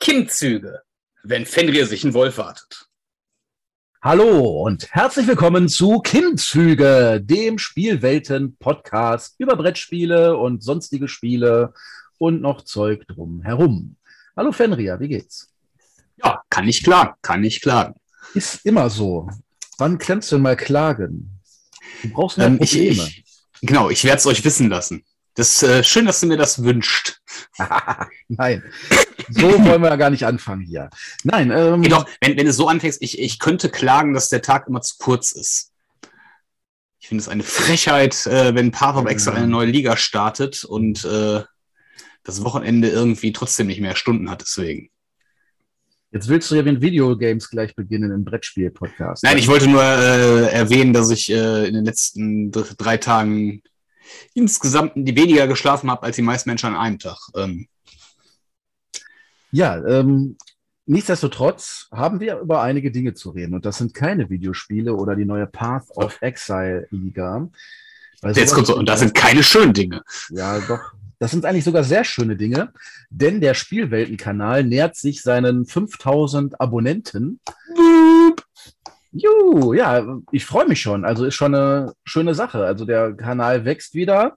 Kindzüge, wenn Fenrir sich einen Wolf wartet. Hallo und herzlich willkommen zu Kindzüge, dem Spielwelten-Podcast über Brettspiele und sonstige Spiele und noch Zeug drumherum. Hallo Fenrir, wie geht's? Ja, kann ich klagen, kann ich klagen. Ist immer so. Wann kannst du denn mal klagen? Du brauchst ähm, Probleme. Ich, ich, genau, ich werde es euch wissen lassen. Das ist äh, schön, dass du mir das wünscht. Nein, so wollen wir ja gar nicht anfangen hier. Nein. Ähm, Jedoch, wenn, wenn du so anfängst, ich, ich könnte klagen, dass der Tag immer zu kurz ist. Ich finde es eine Frechheit, äh, wenn Pathop extra eine neue Liga startet und äh, das Wochenende irgendwie trotzdem nicht mehr Stunden hat, deswegen. Jetzt willst du ja mit Videogames gleich beginnen im Brettspiel-Podcast. Nein, ich wollte nur äh, erwähnen, dass ich äh, in den letzten drei Tagen insgesamt weniger geschlafen habe als die meisten Menschen an einem Tag. Ähm. Ja, ähm, nichtsdestotrotz haben wir über einige Dinge zu reden und das sind keine Videospiele oder die neue Path of Exile Liga. Jetzt kommt so, und das sind keine schönen Dinge. Ja, doch. Das sind eigentlich sogar sehr schöne Dinge, denn der Spielweltenkanal nähert sich seinen 5000 Abonnenten. Boop. Juhu, ja, ich freue mich schon. Also ist schon eine schöne Sache. Also der Kanal wächst wieder.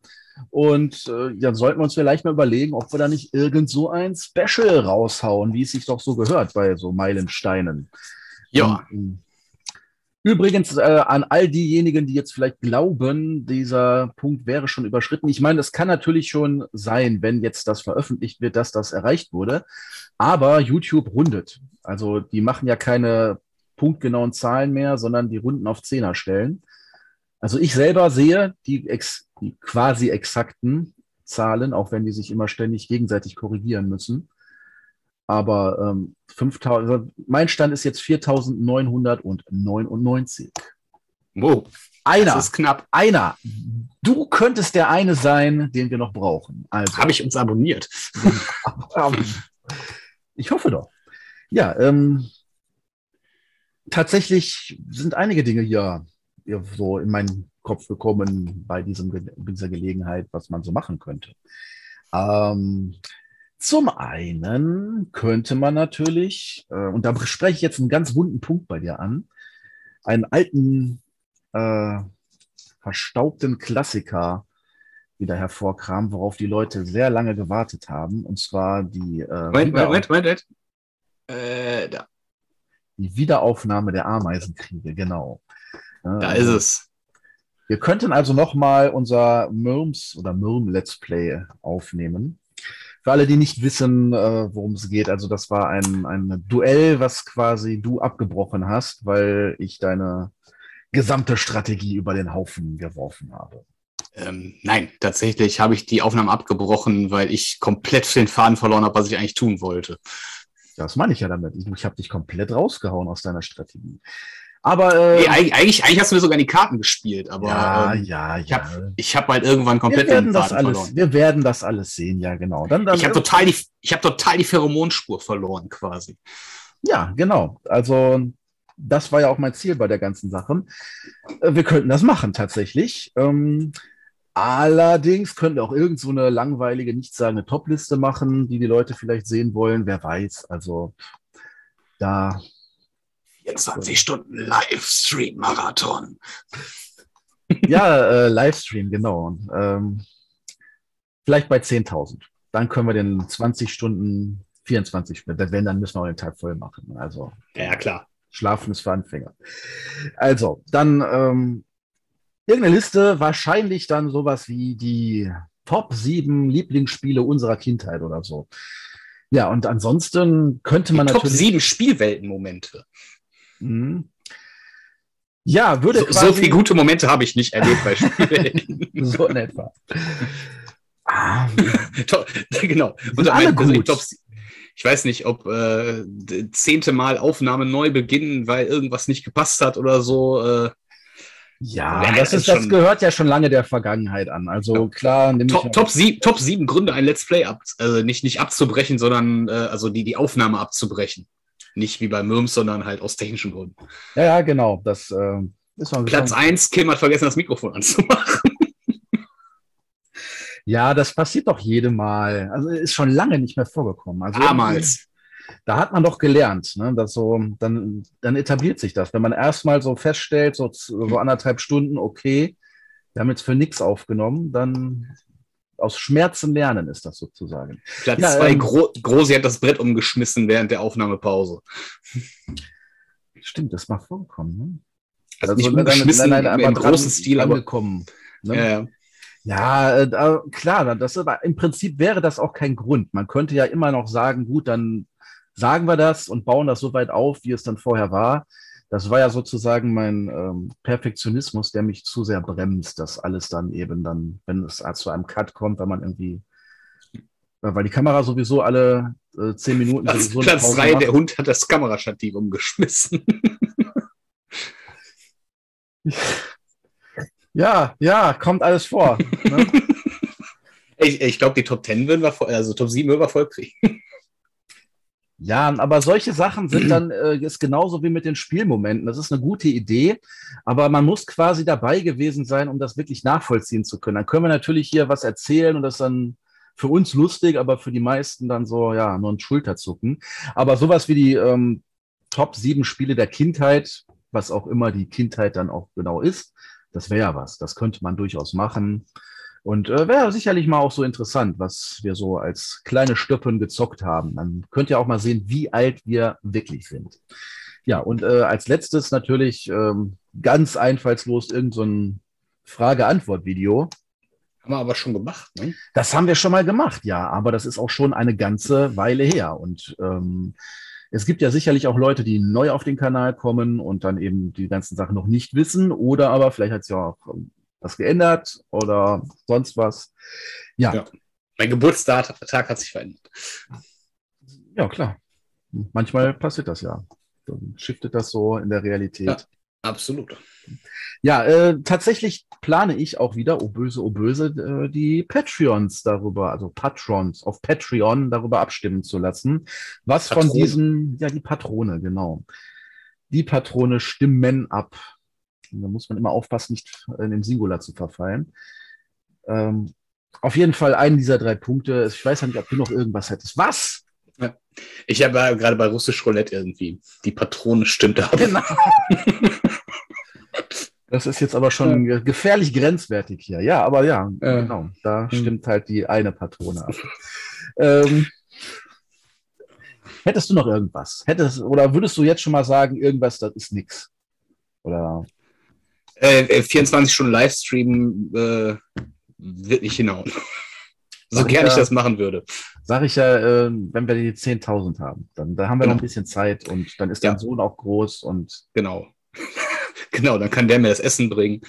Und äh, dann sollten wir uns vielleicht mal überlegen, ob wir da nicht irgend so ein Special raushauen, wie es sich doch so gehört bei so Meilensteinen. Ja. übrigens äh, an all diejenigen, die jetzt vielleicht glauben, dieser Punkt wäre schon überschritten. Ich meine, es kann natürlich schon sein, wenn jetzt das veröffentlicht wird, dass das erreicht wurde. Aber YouTube rundet. Also die machen ja keine punktgenauen Zahlen mehr, sondern die Runden auf Zehner stellen. Also ich selber sehe die, ex, die quasi exakten Zahlen, auch wenn die sich immer ständig gegenseitig korrigieren müssen. Aber ähm, 5000, also mein Stand ist jetzt 4999. Wow. Einer. Das ist knapp. Einer. Du könntest der eine sein, den wir noch brauchen. Also. Habe ich uns abonniert. ich hoffe doch. Ja, ähm, tatsächlich sind einige Dinge hier, hier so in meinen Kopf gekommen bei diesem, dieser Gelegenheit, was man so machen könnte. Ähm, zum einen könnte man natürlich, äh, und da spreche ich jetzt einen ganz wunden Punkt bei dir an, einen alten, äh, verstaubten Klassiker wieder hervorkramen, worauf die Leute sehr lange gewartet haben, und zwar die. Äh, Moment, Moment, Moment. Äh, da. Die Wiederaufnahme der Ameisenkriege, genau. Da ist also, es. Wir könnten also nochmal unser Mürms oder Mürm Let's Play aufnehmen. Für alle, die nicht wissen, äh, worum es geht, also das war ein, ein Duell, was quasi du abgebrochen hast, weil ich deine gesamte Strategie über den Haufen geworfen habe. Ähm, nein, tatsächlich habe ich die Aufnahmen abgebrochen, weil ich komplett den Faden verloren habe, was ich eigentlich tun wollte. Das meine ich ja damit. Ich, ich habe dich komplett rausgehauen aus deiner Strategie. Aber äh, nee, eigentlich, eigentlich hast du mir sogar die Karten gespielt, aber ja, ähm, ja, ich habe ich hab halt irgendwann komplett wir werden das alles, verloren. Wir werden das alles sehen, ja genau. Dann, dann ich habe total die, ich habe total die Pheromonspur verloren quasi. Ja, genau. Also das war ja auch mein Ziel bei der ganzen Sache. Äh, wir könnten das machen tatsächlich. Ähm, Allerdings könnten wir auch irgend so eine langweilige, nichtssagende Top-Liste machen, die die Leute vielleicht sehen wollen. Wer weiß. Also da. 24 Stunden Livestream-Marathon. ja, äh, Livestream, genau. Ähm, vielleicht bei 10.000. Dann können wir den 20 Stunden, 24 wenn, dann müssen wir auch den Tag voll machen. Also. Ja, klar. Schlafen ist für Anfänger. Also, dann ähm, irgendeine Liste, wahrscheinlich dann sowas wie die Top 7 Lieblingsspiele unserer Kindheit oder so. Ja, und ansonsten könnte man die natürlich. Top 7 Spielweltenmomente. Mhm. Ja, würde so, quasi... so viele gute Momente habe ich nicht erlebt bei Spielwelten. so in etwa. Ah, genau. Und alle gut. Top, ich weiß nicht, ob äh, zehnte Mal Aufnahme neu beginnen, weil irgendwas nicht gepasst hat oder so. Äh, ja, ja das, ist, das gehört ja schon lange der Vergangenheit an. Also klar, Top, Top, sieb, Top 7 Gründe, ein Let's Play ab, also nicht, nicht abzubrechen, sondern äh, also die, die Aufnahme abzubrechen. Nicht wie bei Mirms, sondern halt aus technischen Gründen. Ja, ja, genau. Das, äh, ist Platz 1, Kim hat vergessen, das Mikrofon anzumachen. Ja, das passiert doch jedem Mal. Also ist schon lange nicht mehr vorgekommen. Also Damals. da hat man doch gelernt, ne, dass so, dann, dann etabliert sich das. Wenn man erstmal so feststellt, so, so anderthalb Stunden, okay, wir haben jetzt für nichts aufgenommen, dann aus Schmerzen lernen ist das sozusagen. Platz ja, zwei, ähm, Gro Grosi hat das Brett umgeschmissen während der Aufnahmepause. Stimmt, das macht vorkommen. Ne? Also, also nicht umgeschmissen, nein, nein, im großen Stil angekommen. Aber, ne? ja, ja. Ja, äh, klar, das aber im Prinzip wäre das auch kein Grund. Man könnte ja immer noch sagen, gut, dann sagen wir das und bauen das so weit auf, wie es dann vorher war. Das war ja sozusagen mein ähm, Perfektionismus, der mich zu sehr bremst, dass alles dann eben dann, wenn es zu einem Cut kommt, wenn man irgendwie, weil die Kamera sowieso alle äh, zehn Minuten. Platz, Platz drei, der Hund hat das Kamerastativ umgeschmissen. Ja, ja, kommt alles vor. Ne? ich ich glaube, die Top 10 würden wir, also Top 7 würden wir voll kriegen. Ja, aber solche Sachen sind dann, äh, ist genauso wie mit den Spielmomenten. Das ist eine gute Idee, aber man muss quasi dabei gewesen sein, um das wirklich nachvollziehen zu können. Dann können wir natürlich hier was erzählen und das dann für uns lustig, aber für die meisten dann so, ja, nur ein Schulterzucken. Aber sowas wie die ähm, Top 7 Spiele der Kindheit, was auch immer die Kindheit dann auch genau ist, das wäre ja was. Das könnte man durchaus machen. Und äh, wäre sicherlich mal auch so interessant, was wir so als kleine Stöppen gezockt haben. Dann könnt ihr auch mal sehen, wie alt wir wirklich sind. Ja, und äh, als letztes natürlich ähm, ganz einfallslos irgendein so Frage-Antwort-Video. Haben wir aber schon gemacht, ne? Das haben wir schon mal gemacht, ja, aber das ist auch schon eine ganze Weile her. Und ähm, es gibt ja sicherlich auch Leute, die neu auf den Kanal kommen und dann eben die ganzen Sachen noch nicht wissen oder aber vielleicht hat es ja auch ähm, was geändert oder sonst was. Ja. ja. Mein Geburtstag hat sich verändert. Ja, klar. Manchmal passiert das ja. Dann shiftet das so in der Realität. Ja, absolut. Ja, äh, tatsächlich plane ich auch wieder, oh böse, oh böse, äh, die Patreons darüber, also Patrons auf Patreon darüber abstimmen zu lassen. Was Patrone. von diesen, ja, die Patrone, genau. Die Patrone stimmen ab. Da muss man immer aufpassen, nicht in den Singular zu verfallen. Ähm, auf jeden Fall einen dieser drei Punkte. Ich weiß ja nicht, ob du noch irgendwas hättest. Was? Ja. Ich habe ja gerade bei Russisch Roulette irgendwie. Die Patrone stimmt ab. Genau. Das ist jetzt aber schon ja. gefährlich grenzwertig hier. Ja, aber ja, ja. genau. Da mhm. stimmt halt die eine Patrone ab. ähm, hättest du noch irgendwas? Hättest, oder würdest du jetzt schon mal sagen, irgendwas, das ist nix? Oder? Äh, 24 äh, Stunden Livestream äh, wird nicht hinhauen. so gerne ich, ja, ich das machen würde. Sag ich ja, äh, wenn wir die 10.000 haben, dann da haben wir genau. noch ein bisschen Zeit und dann ist dein Sohn auch groß und. Genau. Genau, dann kann der mir das Essen bringen.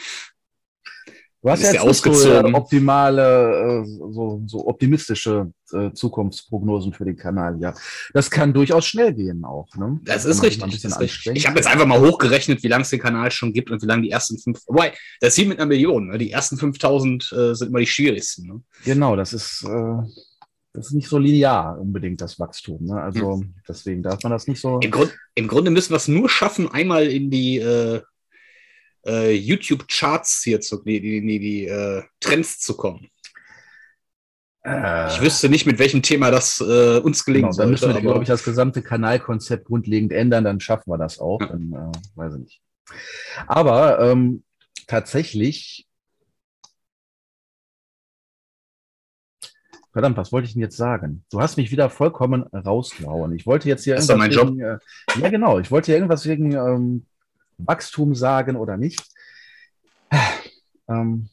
Du hast ja jetzt ausgezogen. so optimale, äh, so, so optimistische äh, Zukunftsprognosen für den Kanal, ja. Das kann durchaus schnell gehen auch. Ne? Das, das ist richtig. Das richtig. Ich habe jetzt einfach mal hochgerechnet, wie lange es den Kanal schon gibt und wie lange die ersten fünf. Wobei, das wie mit einer Million. Ne? Die ersten 5000 äh, sind immer die schwierigsten. Ne? Genau, das ist, äh, das ist nicht so linear unbedingt, das Wachstum. Ne? Also hm. deswegen darf man das nicht so. Im, Grund, Im Grunde müssen wir es nur schaffen, einmal in die äh, äh, YouTube-Charts hier zu, die, die, die, die äh, Trends zu kommen. Äh, ich wüsste nicht, mit welchem Thema das äh, uns gelingen genau, Dann müssen wir, glaube ich, das gesamte Kanalkonzept grundlegend ändern, dann schaffen wir das auch. Ja. Dann, äh, weiß ich nicht. Aber ähm, tatsächlich Verdammt, was wollte ich denn jetzt sagen? Du hast mich wieder vollkommen rausgehauen. Ich wollte jetzt hier das. Ist mein wegen, Job. Äh, ja, genau. Ich wollte hier irgendwas wegen ähm, Wachstum sagen oder nicht. Ähm,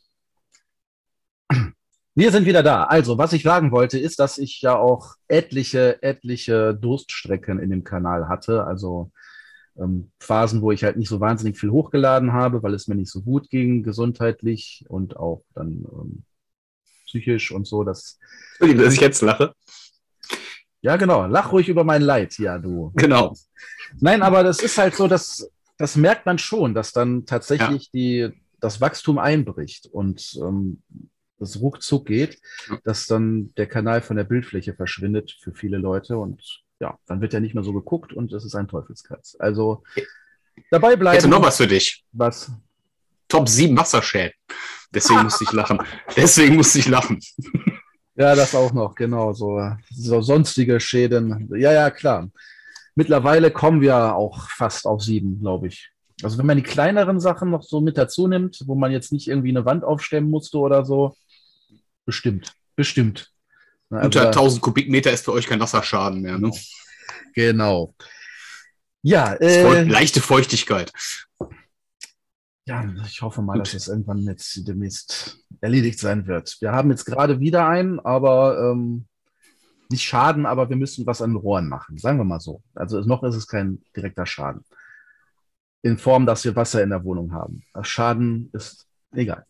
wir sind wieder da. Also, was ich sagen wollte, ist, dass ich ja auch etliche, etliche Durststrecken in dem Kanal hatte. Also ähm, Phasen, wo ich halt nicht so wahnsinnig viel hochgeladen habe, weil es mir nicht so gut ging, gesundheitlich und auch dann ähm, psychisch und so. Dass, dass ich jetzt lache. Ja, genau. Lach ruhig über mein Leid, ja, du. Genau. Nein, aber das ist halt so, dass das merkt man schon, dass dann tatsächlich ja. die, das Wachstum einbricht und ähm, das ruckzuck geht, dass dann der Kanal von der Bildfläche verschwindet für viele Leute und ja, dann wird ja nicht mehr so geguckt und es ist ein Teufelskreis. Also dabei bleiben. Hätte noch was für dich. Was? Top 7 Wasserschäden. Deswegen musste ich lachen. Deswegen musste ich lachen. Ja, das auch noch, genau. So, so sonstige Schäden. Ja, ja, klar. Mittlerweile kommen wir auch fast auf sieben, glaube ich. Also wenn man die kleineren Sachen noch so mit dazu nimmt, wo man jetzt nicht irgendwie eine Wand aufstellen musste oder so, bestimmt, bestimmt. Also, Unter 1000 Kubikmeter ist für euch kein Wasserschaden mehr, ne? Genau. Ja, äh, leichte Feuchtigkeit. Ja, ich hoffe mal, Gut. dass es irgendwann jetzt demnächst erledigt sein wird. Wir haben jetzt gerade wieder einen, aber ähm, nicht Schaden, aber wir müssen was an Rohren machen, sagen wir mal so. Also noch ist es kein direkter Schaden. In Form, dass wir Wasser in der Wohnung haben. Schaden ist egal.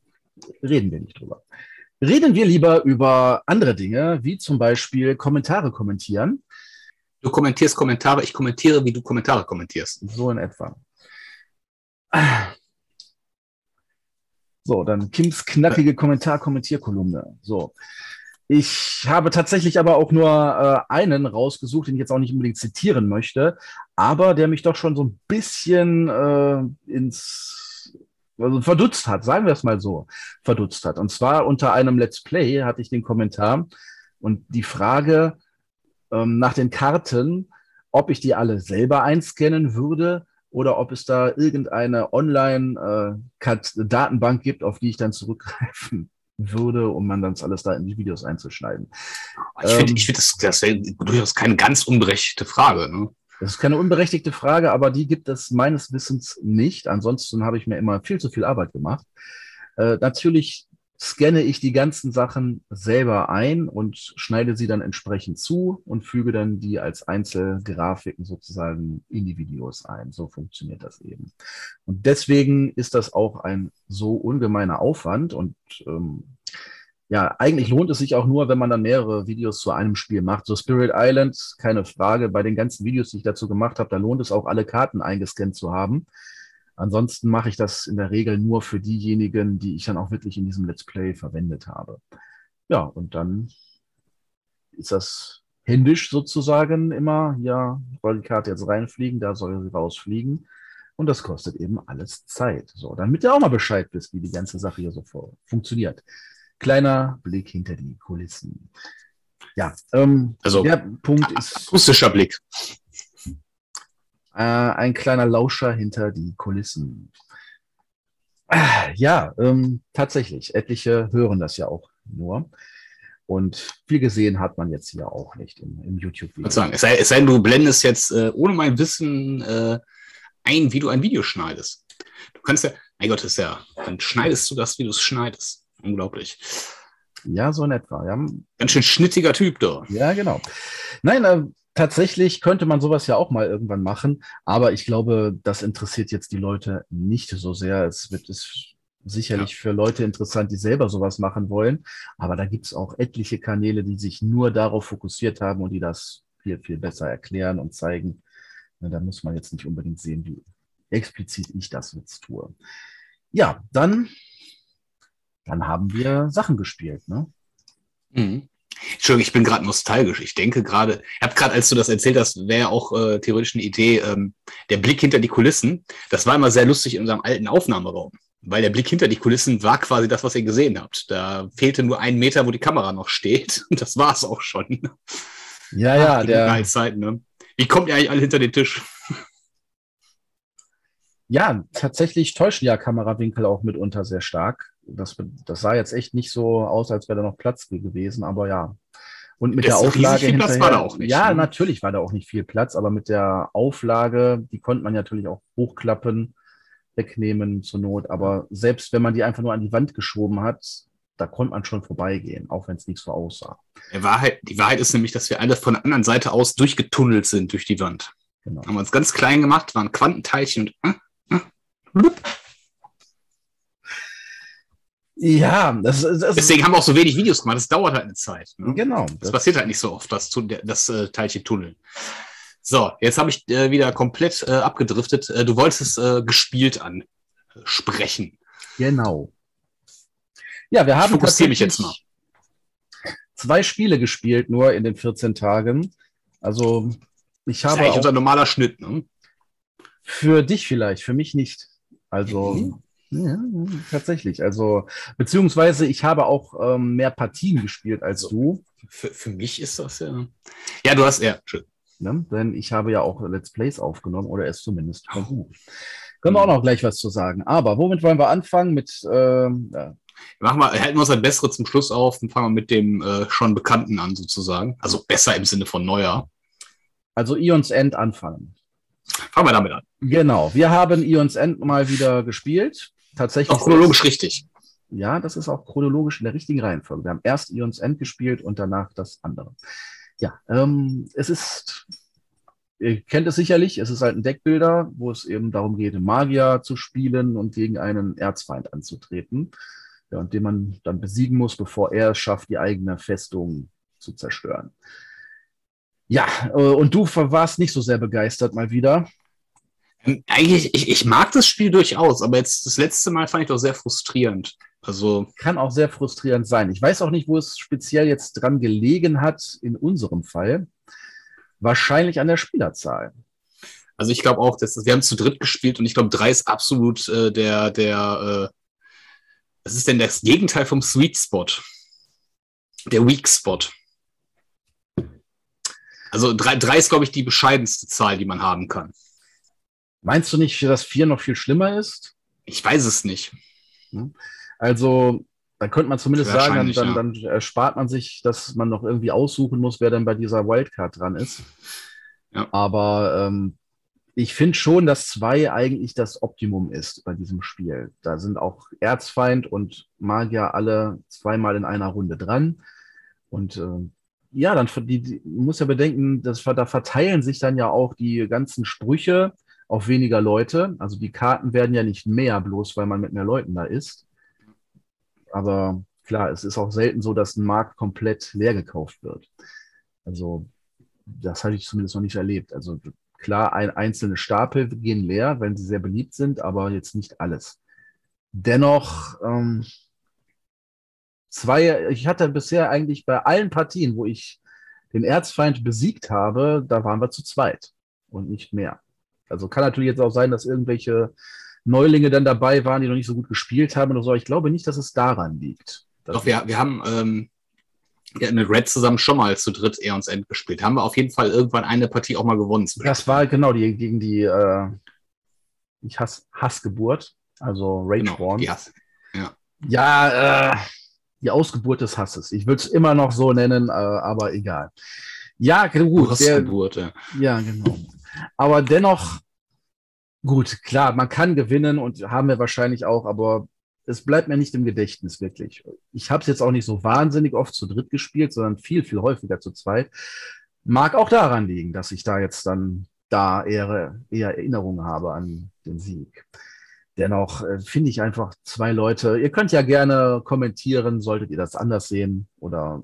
Reden wir nicht drüber. Reden wir lieber über andere Dinge, wie zum Beispiel Kommentare kommentieren. Du kommentierst Kommentare, ich kommentiere, wie du Kommentare kommentierst. So in etwa. So, dann Kims knackige Kommentar-Kommentierkolumne. So. Ich habe tatsächlich aber auch nur äh, einen rausgesucht, den ich jetzt auch nicht unbedingt zitieren möchte, aber der mich doch schon so ein bisschen äh, ins also verdutzt hat, sagen wir es mal so, verdutzt hat. Und zwar unter einem Let's Play hatte ich den Kommentar und die Frage ähm, nach den Karten, ob ich die alle selber einscannen würde oder ob es da irgendeine Online-Datenbank äh, gibt, auf die ich dann zurückgreifen würde, um man dann alles da in die Videos einzuschneiden. Ich finde, ähm, find, das, das wäre durchaus keine ganz unberechtigte Frage. Ne? Das ist keine unberechtigte Frage, aber die gibt es meines Wissens nicht. Ansonsten habe ich mir immer viel zu viel Arbeit gemacht. Äh, natürlich scanne ich die ganzen Sachen selber ein und schneide sie dann entsprechend zu und füge dann die als Einzelgrafiken sozusagen in die Videos ein. So funktioniert das eben. Und deswegen ist das auch ein so ungemeiner Aufwand und ähm, ja, eigentlich lohnt es sich auch nur, wenn man dann mehrere Videos zu einem Spiel macht. So Spirit Island, keine Frage. Bei den ganzen Videos, die ich dazu gemacht habe, da lohnt es auch, alle Karten eingescannt zu haben. Ansonsten mache ich das in der Regel nur für diejenigen, die ich dann auch wirklich in diesem Let's Play verwendet habe. Ja, und dann ist das händisch sozusagen immer, ja, soll die Karte jetzt reinfliegen, da soll sie rausfliegen. Und das kostet eben alles Zeit. So, damit ihr auch mal Bescheid wisst, wie die ganze Sache hier so funktioniert. Kleiner Blick hinter die Kulissen. Ja, ähm, also der Punkt ist. Akustischer Blick. Äh, ein kleiner Lauscher hinter die Kulissen. Äh, ja, ähm, tatsächlich. Etliche hören das ja auch nur. Und viel gesehen hat man jetzt hier auch nicht im, im YouTube-Video. Es sei, es sei denn, du blendest jetzt äh, ohne mein Wissen äh, ein, wie du ein Video schneidest. Du kannst ja, mein Gott, ist ja, dann schneidest du das, wie du es schneidest. Unglaublich. Ja, so in etwa. Ja. Ganz schön schnittiger Typ da. Ja, genau. Nein, äh, tatsächlich könnte man sowas ja auch mal irgendwann machen, aber ich glaube, das interessiert jetzt die Leute nicht so sehr. Es wird es sicherlich ja. für Leute interessant, die selber sowas machen wollen, aber da gibt es auch etliche Kanäle, die sich nur darauf fokussiert haben und die das viel, viel besser erklären und zeigen. Da muss man jetzt nicht unbedingt sehen, wie explizit ich das jetzt tue. Ja, dann, dann haben wir Sachen gespielt. Ne? Mhm. Entschuldigung, ich bin gerade nostalgisch. Ich denke gerade, ich habe gerade, als du das erzählt hast, wäre auch äh, theoretisch eine Idee, ähm, der Blick hinter die Kulissen. Das war immer sehr lustig in unserem alten Aufnahmeraum, weil der Blick hinter die Kulissen war quasi das, was ihr gesehen habt. Da fehlte nur ein Meter, wo die Kamera noch steht. Und das war es auch schon. Ja, ja, Ach, der. Zeit, ne? Wie kommt ihr eigentlich alle hinter den Tisch? Ja, tatsächlich täuschen ja Kamerawinkel auch mitunter sehr stark. Das, das sah jetzt echt nicht so aus, als wäre da noch Platz gewesen, aber ja. Und mit das der Auflage hinterher, Platz war da auch nicht. Ja, ne? natürlich war da auch nicht viel Platz, aber mit der Auflage, die konnte man natürlich auch hochklappen, wegnehmen zur Not. Aber selbst wenn man die einfach nur an die Wand geschoben hat, da konnte man schon vorbeigehen, auch wenn es nicht so aussah. Die Wahrheit, die Wahrheit ist nämlich, dass wir alle von der anderen Seite aus durchgetunnelt sind durch die Wand. Genau. Haben wir uns ganz klein gemacht, waren Quantenteilchen und äh, ja, das, das deswegen haben wir auch so wenig Videos gemacht. Das dauert halt eine Zeit. Ne? Genau. Das, das, passiert halt nicht so oft, das, das äh, Teilchen tunneln. So, jetzt habe ich äh, wieder komplett äh, abgedriftet. Äh, du wolltest äh, gespielt ansprechen. Genau. Ja, wir haben. Ich fokussiere mich jetzt mal. Zwei Spiele gespielt, nur in den 14 Tagen. Also, ich habe. Das ist eigentlich unser normaler Schnitt, ne? Für dich vielleicht, für mich nicht. Also, mhm. Ja, tatsächlich. Also, beziehungsweise ich habe auch ähm, mehr Partien gespielt als du. Für, für mich ist das ja. Ja, du hast ja. Schön. Ne? Denn ich habe ja auch Let's Plays aufgenommen oder es zumindest versucht. Können wir auch noch gleich was zu sagen. Aber womit wollen wir anfangen? Mit ähm, ja. Machen wir, halten wir uns ein Bessere zum Schluss auf und fangen wir mit dem äh, schon Bekannten an, sozusagen. Also besser im Sinne von neuer. Also Ions End anfangen. Fangen wir damit an. Genau, wir haben Ions End mal wieder gespielt. Tatsächlich. Auch chronologisch richtig. Ja, das ist auch chronologisch in der richtigen Reihenfolge. Wir haben erst Ions End gespielt und danach das andere. Ja, ähm, es ist, ihr kennt es sicherlich, es ist halt ein Deckbilder, wo es eben darum geht, Magier zu spielen und gegen einen Erzfeind anzutreten. Ja, und den man dann besiegen muss, bevor er es schafft, die eigene Festung zu zerstören. Ja, äh, und du warst nicht so sehr begeistert mal wieder. Eigentlich, ich, ich mag das Spiel durchaus, aber jetzt das letzte Mal fand ich doch sehr frustrierend. Also kann auch sehr frustrierend sein. Ich weiß auch nicht, wo es speziell jetzt dran gelegen hat in unserem Fall. Wahrscheinlich an der Spielerzahl. Also ich glaube auch, dass wir haben zu dritt gespielt und ich glaube, drei ist absolut äh, der, der, äh, was ist denn das Gegenteil vom Sweet Spot? Der Weak Spot. Also drei, drei ist, glaube ich, die bescheidenste Zahl, die man haben kann. Meinst du nicht, dass vier noch viel schlimmer ist? Ich weiß es nicht. Hm? Also, da könnte man zumindest sagen, dann, dann, dann erspart man sich, dass man noch irgendwie aussuchen muss, wer dann bei dieser Wildcard dran ist. Ja. Aber ähm, ich finde schon, dass zwei eigentlich das Optimum ist bei diesem Spiel. Da sind auch Erzfeind und Magier alle zweimal in einer Runde dran. Und äh, ja, dann die, die, muss ja bedenken, dass, da verteilen sich dann ja auch die ganzen Sprüche auf weniger Leute. Also die Karten werden ja nicht mehr, bloß weil man mit mehr Leuten da ist. Aber klar, es ist auch selten so, dass ein Markt komplett leer gekauft wird. Also das hatte ich zumindest noch nicht erlebt. Also klar, ein, einzelne Stapel gehen leer, wenn sie sehr beliebt sind, aber jetzt nicht alles. Dennoch, ähm, zwei, ich hatte bisher eigentlich bei allen Partien, wo ich den Erzfeind besiegt habe, da waren wir zu zweit und nicht mehr. Also kann natürlich jetzt auch sein, dass irgendwelche Neulinge dann dabei waren, die noch nicht so gut gespielt haben oder so. Ich glaube nicht, dass es daran liegt. Doch, wir, wir haben ähm, ja, mit Red zusammen schon mal zu dritt Eons End gespielt. Haben wir auf jeden Fall irgendwann eine Partie auch mal gewonnen. Das war genau die gegen die äh, ich Hass, Hassgeburt, also Rageborn. Genau, Hass. Ja, ja äh, die Ausgeburt des Hasses. Ich würde es immer noch so nennen, äh, aber egal. Ja, gut. Hassgeburt, der, ja. Ja, genau. Aber dennoch Gut, klar, man kann gewinnen und haben wir wahrscheinlich auch, aber es bleibt mir nicht im Gedächtnis wirklich. Ich habe es jetzt auch nicht so wahnsinnig oft zu dritt gespielt, sondern viel, viel häufiger zu zweit. Mag auch daran liegen, dass ich da jetzt dann da eher, eher Erinnerungen habe an den Sieg. Dennoch äh, finde ich einfach zwei Leute. Ihr könnt ja gerne kommentieren, solltet ihr das anders sehen oder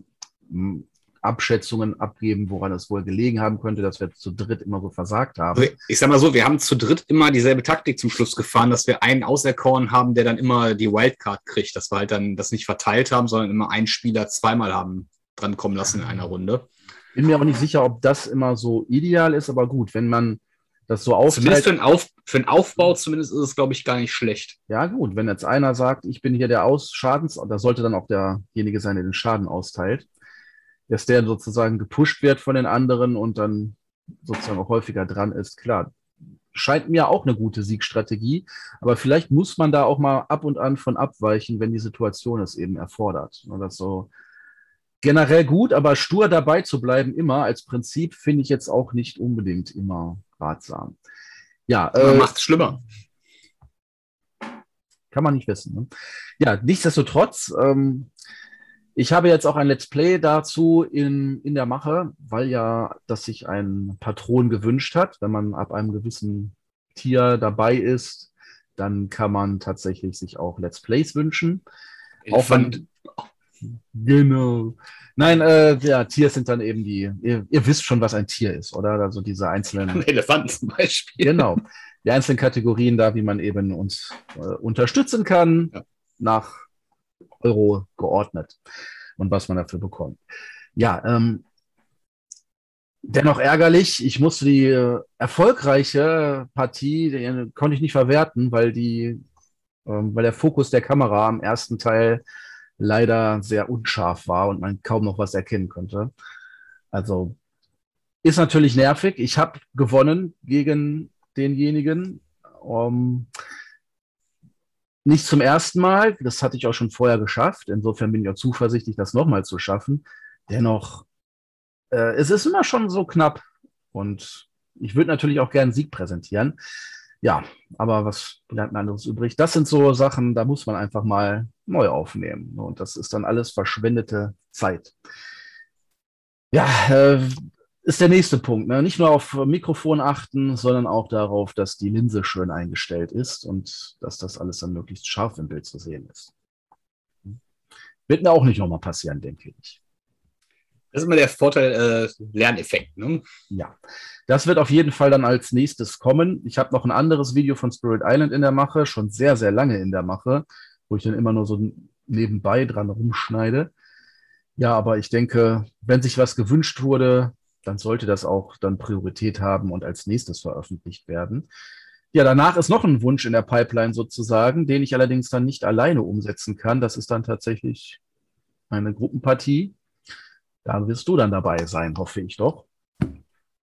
hm, Abschätzungen abgeben, woran es wohl gelegen haben könnte, dass wir zu dritt immer so versagt haben. Ich sag mal so, wir haben zu dritt immer dieselbe Taktik zum Schluss gefahren, dass wir einen auserkoren haben, der dann immer die Wildcard kriegt, dass wir halt dann das nicht verteilt haben, sondern immer einen Spieler zweimal haben drankommen lassen in einer Runde. Bin mir aber nicht sicher, ob das immer so ideal ist, aber gut, wenn man das so aufteilt. Zumindest für den, Auf, für den Aufbau zumindest ist es, glaube ich, gar nicht schlecht. Ja, gut, wenn jetzt einer sagt, ich bin hier der Aus Schadens, da sollte dann auch derjenige sein, der den Schaden austeilt dass der sozusagen gepusht wird von den anderen und dann sozusagen auch häufiger dran ist. Klar, scheint mir auch eine gute Siegstrategie, aber vielleicht muss man da auch mal ab und an von abweichen, wenn die Situation es eben erfordert. Und das so generell gut, aber stur dabei zu bleiben immer als Prinzip finde ich jetzt auch nicht unbedingt immer ratsam. Ja, äh, macht es schlimmer. Kann man nicht wissen. Ne? Ja, nichtsdestotrotz, ähm, ich habe jetzt auch ein Let's Play dazu in, in der Mache, weil ja das sich ein Patron gewünscht hat. Wenn man ab einem gewissen Tier dabei ist, dann kann man tatsächlich sich auch Let's Plays wünschen. Auch wenn, genau. Nein, äh, ja, Tiere sind dann eben die, ihr, ihr, wisst schon, was ein Tier ist, oder? Also diese einzelnen. Ein Elefant zum Beispiel. Genau. Die einzelnen Kategorien da, wie man eben uns äh, unterstützen kann, ja. nach Euro geordnet und was man dafür bekommt. Ja, ähm, dennoch ärgerlich. Ich musste die äh, erfolgreiche Partie, die konnte ich nicht verwerten, weil die ähm, weil der Fokus der Kamera am ersten Teil leider sehr unscharf war und man kaum noch was erkennen konnte. Also ist natürlich nervig. Ich habe gewonnen gegen denjenigen. Um, nicht zum ersten Mal, das hatte ich auch schon vorher geschafft. Insofern bin ich auch zuversichtlich, das nochmal zu schaffen. Dennoch, äh, es ist immer schon so knapp und ich würde natürlich auch gerne Sieg präsentieren. Ja, aber was bleibt mir anderes übrig? Das sind so Sachen, da muss man einfach mal neu aufnehmen. Und das ist dann alles verschwendete Zeit. Ja, äh, ist der nächste Punkt. Ne? Nicht nur auf Mikrofon achten, sondern auch darauf, dass die Linse schön eingestellt ist und dass das alles dann möglichst scharf im Bild zu sehen ist. Wird mir auch nicht nochmal passieren, denke ich. Das ist immer der Vorteil, äh, Lerneffekt. Ne? Ja, das wird auf jeden Fall dann als nächstes kommen. Ich habe noch ein anderes Video von Spirit Island in der Mache, schon sehr, sehr lange in der Mache, wo ich dann immer nur so nebenbei dran rumschneide. Ja, aber ich denke, wenn sich was gewünscht wurde, dann sollte das auch dann Priorität haben und als nächstes veröffentlicht werden. Ja, danach ist noch ein Wunsch in der Pipeline sozusagen, den ich allerdings dann nicht alleine umsetzen kann. Das ist dann tatsächlich eine Gruppenpartie. Da wirst du dann dabei sein, hoffe ich doch.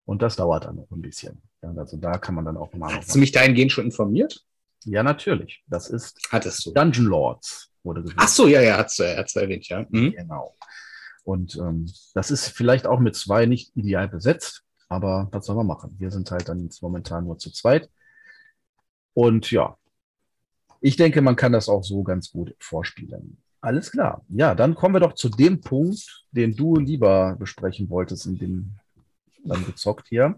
Und das dauert dann noch ein bisschen. Also da kann man dann auch mal. Hast du mich dahingehend schon informiert? Ja, natürlich. Das ist Hattest du. Dungeon Lords wurde gesagt. Ach so, ja, ja, hat es erwähnt, ja. Mhm. Genau. Und ähm, das ist vielleicht auch mit zwei nicht ideal besetzt, aber was soll man machen? Wir sind halt dann momentan nur zu zweit. Und ja, ich denke, man kann das auch so ganz gut vorspielen. Alles klar. Ja, dann kommen wir doch zu dem Punkt, den du lieber besprechen wolltest, in dem dann gezockt hier,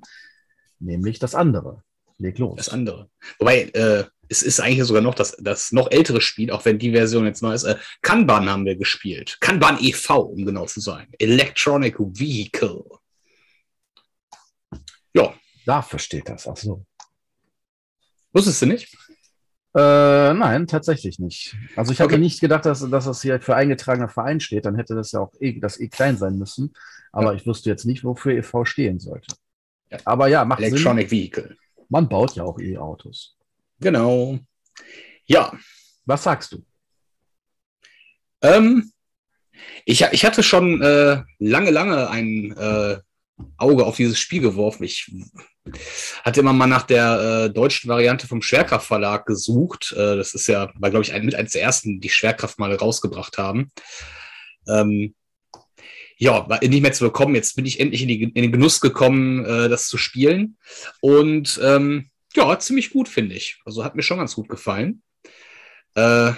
nämlich das andere. Leg los. Das andere. Wobei, äh, es ist eigentlich sogar noch das, das noch ältere Spiel, auch wenn die Version jetzt neu ist. Äh, Kanban haben wir gespielt. Kanban e.V., um genau zu sein. Electronic Vehicle. Ja. Da versteht das, ach so. Wusstest du nicht? Äh, nein, tatsächlich nicht. Also ich okay. hatte nicht gedacht, dass, dass das hier für eingetragener Verein steht. Dann hätte das ja auch eh, das eh klein sein müssen. Aber ja. ich wusste jetzt nicht, wofür e.V. stehen sollte. Ja. Aber ja, macht Electronic Sinn. Vehicle. Man baut ja auch E-Autos. Genau. Ja. Was sagst du? Ähm, ich, ich hatte schon äh, lange, lange ein äh, Auge auf dieses Spiel geworfen. Ich hatte immer mal nach der äh, deutschen Variante vom Schwerkraftverlag gesucht. Äh, das ist ja, war, glaube ich, ein, mit eines der ersten, die Schwerkraft mal rausgebracht haben. Ähm, ja, war nicht mehr zu bekommen. Jetzt bin ich endlich in, die, in den Genuss gekommen, äh, das zu spielen. Und ähm, ja, ziemlich gut, finde ich. Also hat mir schon ganz gut gefallen. Äh,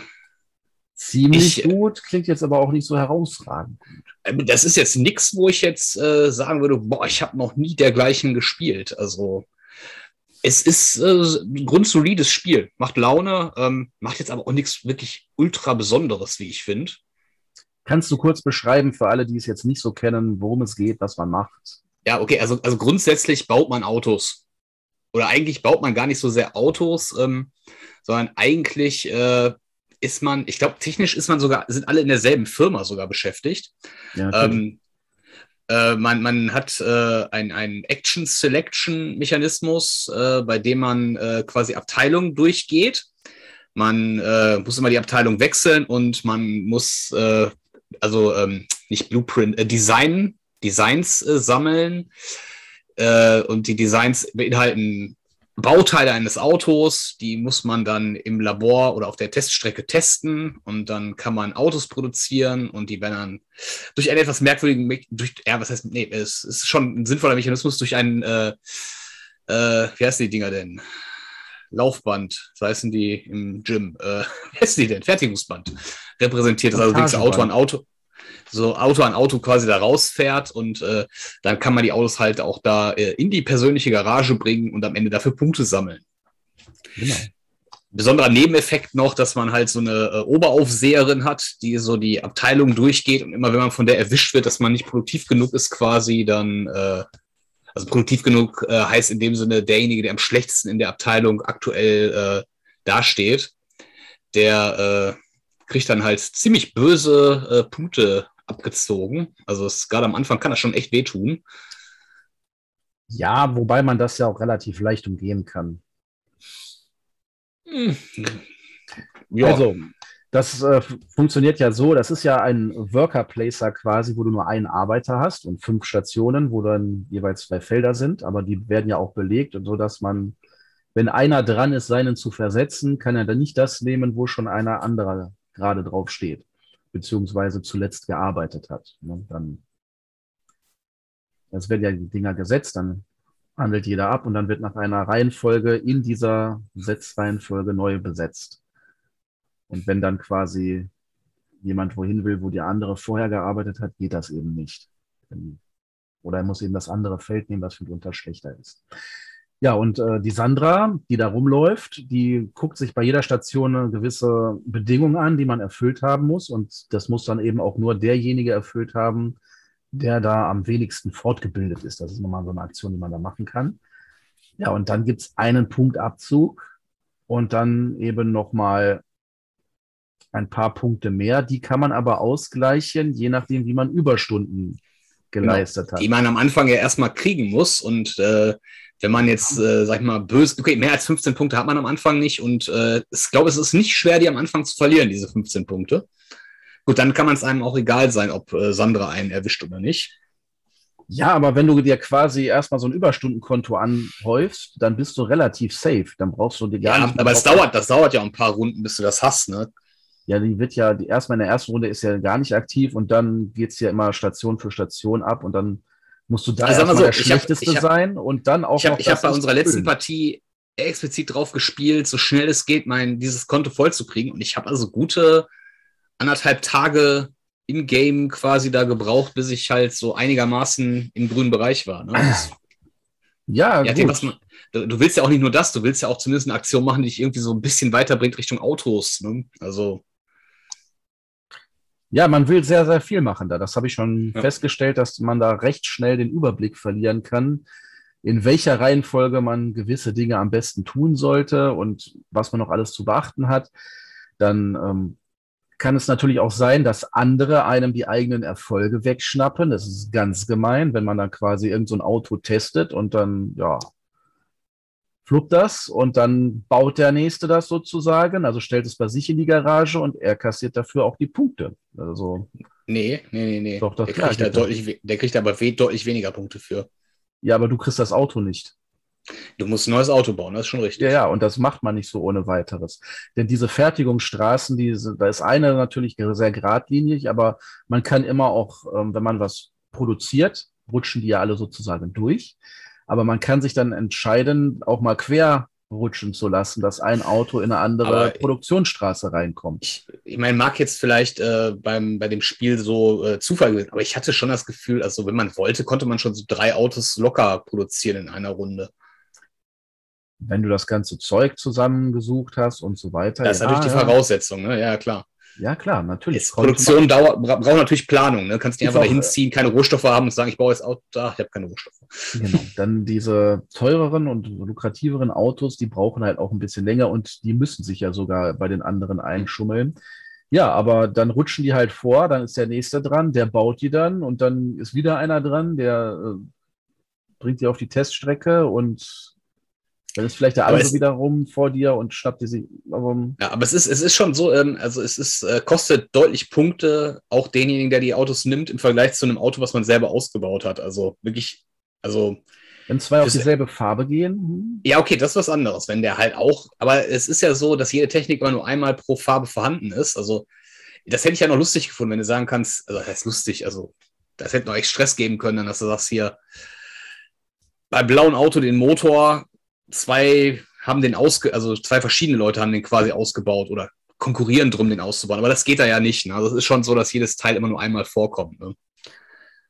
Ziemlich ich, gut, klingt jetzt aber auch nicht so herausragend. Äh, das ist jetzt nichts, wo ich jetzt äh, sagen würde, boah, ich habe noch nie dergleichen gespielt. Also es ist äh, ein grundsolides Spiel, macht Laune, ähm, macht jetzt aber auch nichts wirklich ultra Besonderes, wie ich finde. Kannst du kurz beschreiben für alle, die es jetzt nicht so kennen, worum es geht, was man macht? Ja, okay, also, also grundsätzlich baut man Autos. Oder eigentlich baut man gar nicht so sehr Autos, ähm, sondern eigentlich äh, ist man, ich glaube, technisch ist man sogar, sind alle in derselben Firma sogar beschäftigt. Ja, ähm, äh, man, man hat äh, einen Action-Selection-Mechanismus, äh, bei dem man äh, quasi Abteilungen durchgeht. Man äh, muss immer die Abteilung wechseln und man muss äh, also ähm, nicht Blueprint, äh, Design, Designs sammeln. Äh, und die Designs beinhalten Bauteile eines Autos, die muss man dann im Labor oder auf der Teststrecke testen und dann kann man Autos produzieren und die werden dann durch einen etwas merkwürdigen, durch, ja, was heißt, nee, es ist schon ein sinnvoller Mechanismus durch einen, äh, äh, wie heißen die Dinger denn? Laufband, so heißen die im Gym, äh, wie heißen die denn? Fertigungsband repräsentiert. Das also Auto an Auto, so Auto an Auto quasi da rausfährt und äh, dann kann man die Autos halt auch da äh, in die persönliche Garage bringen und am Ende dafür Punkte sammeln. Genau. Besonderer Nebeneffekt noch, dass man halt so eine äh, Oberaufseherin hat, die so die Abteilung durchgeht und immer wenn man von der erwischt wird, dass man nicht produktiv genug ist quasi, dann äh, also produktiv genug äh, heißt in dem Sinne derjenige, der am schlechtesten in der Abteilung aktuell äh, dasteht, der äh, kriegt dann halt ziemlich böse äh, Punkte abgezogen. Also gerade am Anfang kann das schon echt wehtun. Ja, wobei man das ja auch relativ leicht umgehen kann. Hm. Ja. Also, das äh, funktioniert ja so, das ist ja ein Worker Placer quasi, wo du nur einen Arbeiter hast und fünf Stationen, wo dann jeweils zwei Felder sind, aber die werden ja auch belegt und so, dass man, wenn einer dran ist, seinen zu versetzen, kann er dann nicht das nehmen, wo schon einer anderer gerade drauf steht, beziehungsweise zuletzt gearbeitet hat. Ne? Dann, es werden ja die Dinger gesetzt, dann handelt jeder ab und dann wird nach einer Reihenfolge in dieser Setzreihenfolge neu besetzt. Und wenn dann quasi jemand wohin will, wo die andere vorher gearbeitet hat, geht das eben nicht. Oder er muss eben das andere Feld nehmen, was mitunter schlechter ist. Ja, und äh, die Sandra, die da rumläuft, die guckt sich bei jeder Station eine gewisse Bedingung an, die man erfüllt haben muss. Und das muss dann eben auch nur derjenige erfüllt haben, der da am wenigsten fortgebildet ist. Das ist nochmal so eine Aktion, die man da machen kann. Ja, und dann gibt es einen Punktabzug und dann eben nochmal ein paar Punkte mehr. Die kann man aber ausgleichen, je nachdem, wie man Überstunden geleistet genau, hat. Die man am Anfang ja erstmal kriegen muss. Und äh, wenn man jetzt, äh, sag ich mal, böse, okay, mehr als 15 Punkte hat man am Anfang nicht. Und äh, ich glaube, es ist nicht schwer, die am Anfang zu verlieren, diese 15 Punkte. Gut, dann kann man es einem auch egal sein, ob äh, Sandra einen erwischt oder nicht. Ja, aber wenn du dir quasi erstmal so ein Überstundenkonto anhäufst, dann bist du relativ safe. Dann brauchst du dir gar ja, nicht. Aber es dauert, das dauert ja ein paar Runden, bis du das hast, ne? Ja, die wird ja, die, erstmal in der ersten Runde ist ja gar nicht aktiv und dann geht es ja immer Station für Station ab und dann musst du da also erstmal so, der Schlechteste hab, sein und dann auch. Ich habe hab bei unserer letzten Partie explizit drauf gespielt, so schnell es geht, mein dieses Konto voll zu kriegen. Und ich habe also gute anderthalb Tage in-game quasi da gebraucht, bis ich halt so einigermaßen im grünen Bereich war. Ne? Das, ja, ja gut. Man, du willst ja auch nicht nur das, du willst ja auch zumindest eine Aktion machen, die dich irgendwie so ein bisschen weiterbringt Richtung Autos. Ne? Also. Ja, man will sehr, sehr viel machen da. Das habe ich schon ja. festgestellt, dass man da recht schnell den Überblick verlieren kann, in welcher Reihenfolge man gewisse Dinge am besten tun sollte und was man noch alles zu beachten hat. Dann ähm, kann es natürlich auch sein, dass andere einem die eigenen Erfolge wegschnappen. Das ist ganz gemein, wenn man dann quasi irgendein so Auto testet und dann, ja, fluppt das und dann baut der Nächste das sozusagen, also stellt es bei sich in die Garage und er kassiert dafür auch die Punkte. Also, nee, nee, nee, nee. Doch, das der, kriegt da deutlich, der kriegt aber deutlich weniger Punkte für. Ja, aber du kriegst das Auto nicht. Du musst ein neues Auto bauen, das ist schon richtig. Ja, ja, und das macht man nicht so ohne weiteres. Denn diese Fertigungsstraßen, die, da ist eine natürlich sehr geradlinig, aber man kann immer auch, ähm, wenn man was produziert, rutschen die ja alle sozusagen durch. Aber man kann sich dann entscheiden, auch mal quer rutschen zu lassen, dass ein Auto in eine andere aber Produktionsstraße reinkommt. Ich, ich meine, mag jetzt vielleicht äh, beim, bei dem Spiel so äh, Zufall gewesen, aber ich hatte schon das Gefühl, also wenn man wollte, konnte man schon so drei Autos locker produzieren in einer Runde wenn du das ganze Zeug zusammengesucht hast und so weiter. Das ist ja, natürlich die Voraussetzung, ne? Ja, klar. Ja, klar, natürlich. Jetzt, Produktion dauert, braucht natürlich Planung. Ne? Kannst nicht einfach da hinziehen, keine Rohstoffe haben und sagen, ich baue jetzt Auto, da, ich habe keine Rohstoffe. Genau. Dann diese teureren und lukrativeren Autos, die brauchen halt auch ein bisschen länger und die müssen sich ja sogar bei den anderen einschummeln. Ja, aber dann rutschen die halt vor, dann ist der nächste dran, der baut die dann und dann ist wieder einer dran, der äh, bringt die auf die Teststrecke und dann ist vielleicht der andere wiederum vor dir und schnappt dir sie. Aber, ja, aber es ist, es ist schon so, ähm, also es ist, äh, kostet deutlich Punkte, auch denjenigen, der die Autos nimmt, im Vergleich zu einem Auto, was man selber ausgebaut hat. Also wirklich, also. Wenn zwei auf dieselbe Farbe gehen? Hm? Ja, okay, das ist was anderes. Wenn der halt auch, aber es ist ja so, dass jede Technik immer nur einmal pro Farbe vorhanden ist. Also, das hätte ich ja noch lustig gefunden, wenn du sagen kannst, also das ist lustig, also das hätte noch echt Stress geben können, dass du sagst hier, beim blauen Auto den Motor zwei haben den ausge, also zwei verschiedene Leute haben den quasi ausgebaut oder konkurrieren drum, den auszubauen. Aber das geht da ja nicht. Ne? Also es ist schon so, dass jedes Teil immer nur einmal vorkommt. Ne?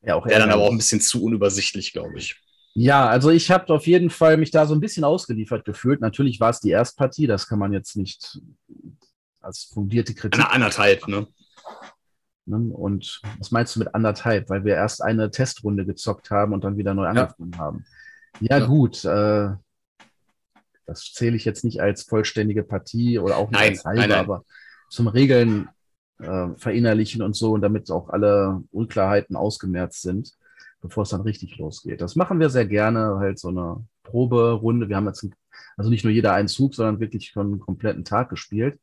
Ja, auch Wäre dann aber auch ein bisschen zu unübersichtlich, glaube ich. Ja, also ich habe auf jeden Fall mich da so ein bisschen ausgeliefert gefühlt. Natürlich war es die Erstpartie, das kann man jetzt nicht als fundierte Kritik. Eine anderthalb, ne? ne? Und was meinst du mit anderthalb? Weil wir erst eine Testrunde gezockt haben und dann wieder neu angefangen ja. haben. Ja, ja. gut. Äh, das zähle ich jetzt nicht als vollständige Partie oder auch nicht nein, als halbe, nein, nein. aber zum Regeln äh, verinnerlichen und so, und damit auch alle Unklarheiten ausgemerzt sind, bevor es dann richtig losgeht. Das machen wir sehr gerne, halt so eine Proberunde. Wir haben jetzt, ein, also nicht nur jeder einen Zug, sondern wirklich schon einen kompletten Tag gespielt.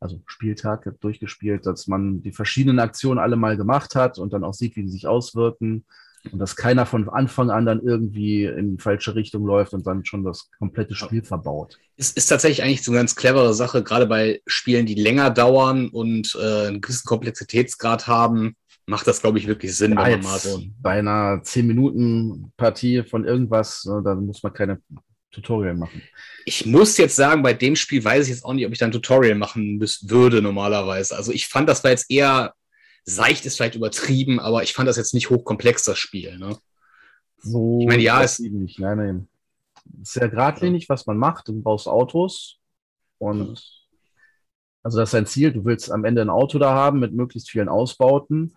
also Spieltag durchgespielt, dass man die verschiedenen Aktionen alle mal gemacht hat und dann auch sieht, wie die sich auswirken und dass keiner von Anfang an dann irgendwie in die falsche Richtung läuft und dann schon das komplette Spiel verbaut. Es ist tatsächlich eigentlich so eine ganz clevere Sache, gerade bei Spielen, die länger dauern und äh, einen gewissen Komplexitätsgrad haben, macht das, glaube ich, wirklich Sinn, Ja, wenn man mal so bei einer 10-Minuten-Partie von irgendwas, äh, da muss man keine Tutorial machen. Ich muss jetzt sagen, bei dem Spiel weiß ich jetzt auch nicht, ob ich da ein Tutorial machen müß, würde normalerweise. Also ich fand, das war jetzt eher seicht, ist vielleicht übertrieben, aber ich fand das jetzt nicht hochkomplex, das Spiel. Ne? So Ich meine, ja, ist nicht. Nein, nein. Ist sehr geradlinig, was man macht. Du baust Autos und also das ist dein Ziel. Du willst am Ende ein Auto da haben mit möglichst vielen Ausbauten.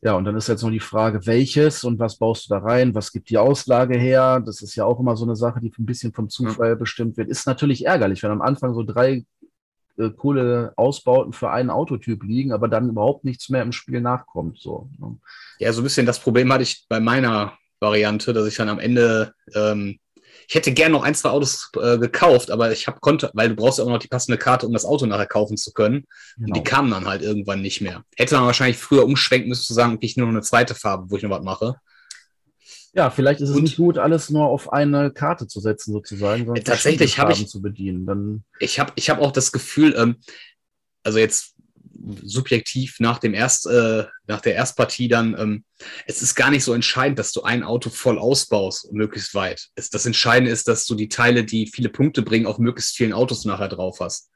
Ja, und dann ist jetzt nur die Frage, welches und was baust du da rein? Was gibt die Auslage her? Das ist ja auch immer so eine Sache, die ein bisschen vom Zufall bestimmt wird. Ist natürlich ärgerlich, wenn am Anfang so drei äh, coole Ausbauten für einen Autotyp liegen, aber dann überhaupt nichts mehr im Spiel nachkommt. So. ne? Ja, so ein bisschen das Problem hatte ich bei meiner Variante, dass ich dann am Ende, ähm, ich hätte gern noch ein, zwei Autos äh, gekauft, aber ich habe konnte, weil du brauchst ja auch noch die passende Karte, um das Auto nachher kaufen zu können. Und Genau. die kamen dann halt irgendwann nicht mehr. Hätte man wahrscheinlich früher umschwenken müssen, zu sagen, okay, ich nehme noch eine zweite Farbe, wo ich noch was mache. Ja, vielleicht ist es Und- nicht gut, alles nur auf eine Karte zu setzen, sozusagen, sondern Äh, tatsächlich habe ich- zu bedienen. Dann, Ich habe ich hab auch das Gefühl, ähm, also jetzt subjektiv nach dem Erst, äh, nach der Erstpartie dann, ähm, es ist gar nicht so entscheidend, dass du ein Auto voll ausbaust, möglichst weit. Es, das Entscheidende ist, dass du die Teile, die viele Punkte bringen, auf möglichst vielen Autos nachher drauf hast.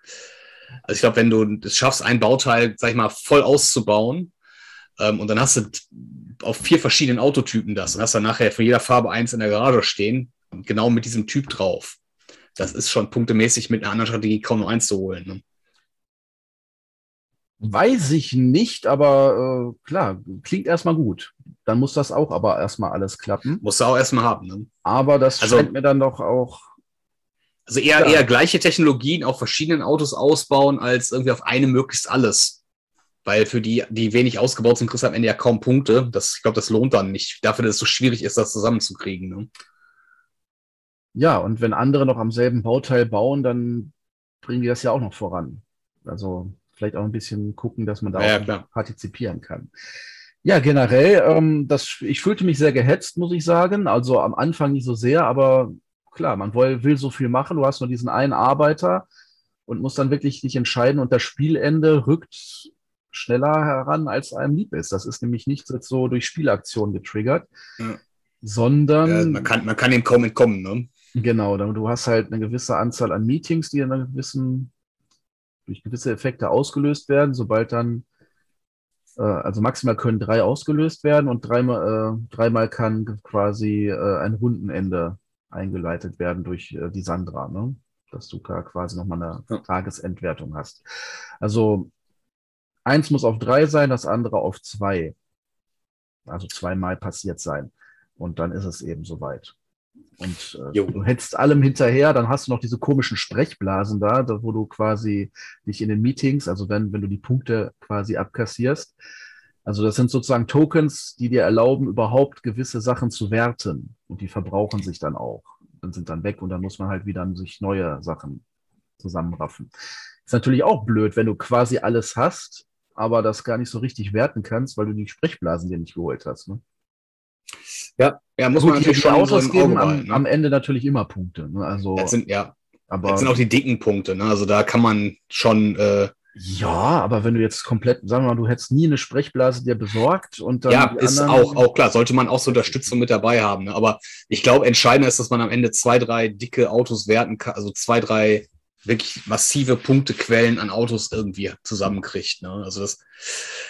Also ich glaube, wenn du es schaffst, ein Bauteil, sag ich mal, voll auszubauen, ähm, und dann hast du auf vier verschiedenen Autotypen das und hast dann nachher von jeder Farbe eins in der Garage stehen, genau mit diesem Typ drauf. Das ist schon punktemäßig mit einer anderen Strategie kaum noch einzuholen. Ne? weiß ich nicht, aber äh, klar, klingt erstmal gut. Dann muss das auch aber erstmal alles klappen. Musst du auch erstmal haben. Ne? Aber das Also- scheint mir dann doch auch. Also eher, Ja. eher gleiche Technologien auf verschiedenen Autos ausbauen, als irgendwie auf eine möglichst alles. Weil für die, die wenig ausgebaut sind, kriegst du am Ende ja kaum Punkte. Das, ich glaube, das lohnt dann nicht. Dafür, dass es so schwierig ist, das zusammenzukriegen. Ne? Ja, und wenn andere noch am selben Bauteil bauen, dann bringen die das ja auch noch voran. Also vielleicht auch ein bisschen gucken, dass man da Ja, auch klar. partizipieren kann. Ja, generell, ähm, das, ich fühlte mich sehr gehetzt, muss ich sagen. Also am Anfang nicht so sehr, aber klar, man will, will so viel machen. Du hast nur diesen einen Arbeiter und musst dann wirklich dich entscheiden und das Spielende rückt schneller heran, als einem lieb ist. Das ist nämlich nicht so durch Spielaktionen getriggert, Ja. sondern Ja, man, kann, man kann dem kaum entkommen. Ne? Genau, du hast halt eine gewisse Anzahl an Meetings, die in einer gewissen, durch gewisse Effekte ausgelöst werden. Sobald dann, äh, also maximal können drei ausgelöst werden und dreimal, äh, dreimal kann quasi äh, ein Rundenende eingeleitet werden durch äh, die Sandra, ne? Dass du da quasi nochmal eine Ja. Tagesendwertung hast. Also eins muss auf drei sein, das andere auf zwei. Also zweimal passiert sein. Und dann ist es eben soweit. Und äh, du hetzt allem hinterher, dann hast du noch diese komischen Sprechblasen da, da, wo du quasi dich in den Meetings, also wenn, wenn du die Punkte quasi abkassierst, also das sind sozusagen Tokens, die dir erlauben, überhaupt gewisse Sachen zu werten. Und die verbrauchen sich dann auch. Dann sind dann weg und dann muss man halt wieder sich neue Sachen zusammenraffen. Ist natürlich auch blöd, wenn du quasi alles hast, aber das gar nicht so richtig werten kannst, weil du die Sprechblasen dir nicht geholt hast. Ne? Ja, ja muss Gut, man die, natürlich die schon so Autos im geben am, ne? am Ende natürlich immer Punkte. Ne? Also, Das sind, ja, aber, das sind auch die dicken Punkte. Ne? Also da kann man schon, äh, ja, aber wenn du jetzt komplett, sagen wir mal, du hättest nie eine Sprechblase dir besorgt und dann ja, ist auch, auch klar, sollte man auch so Unterstützung mit dabei haben. Ne? Aber ich glaube, entscheidender ist, dass man am Ende zwei, drei dicke Autos werten kann, also zwei, drei wirklich massive Punktequellen an Autos irgendwie zusammenkriegt. Ne? Also das,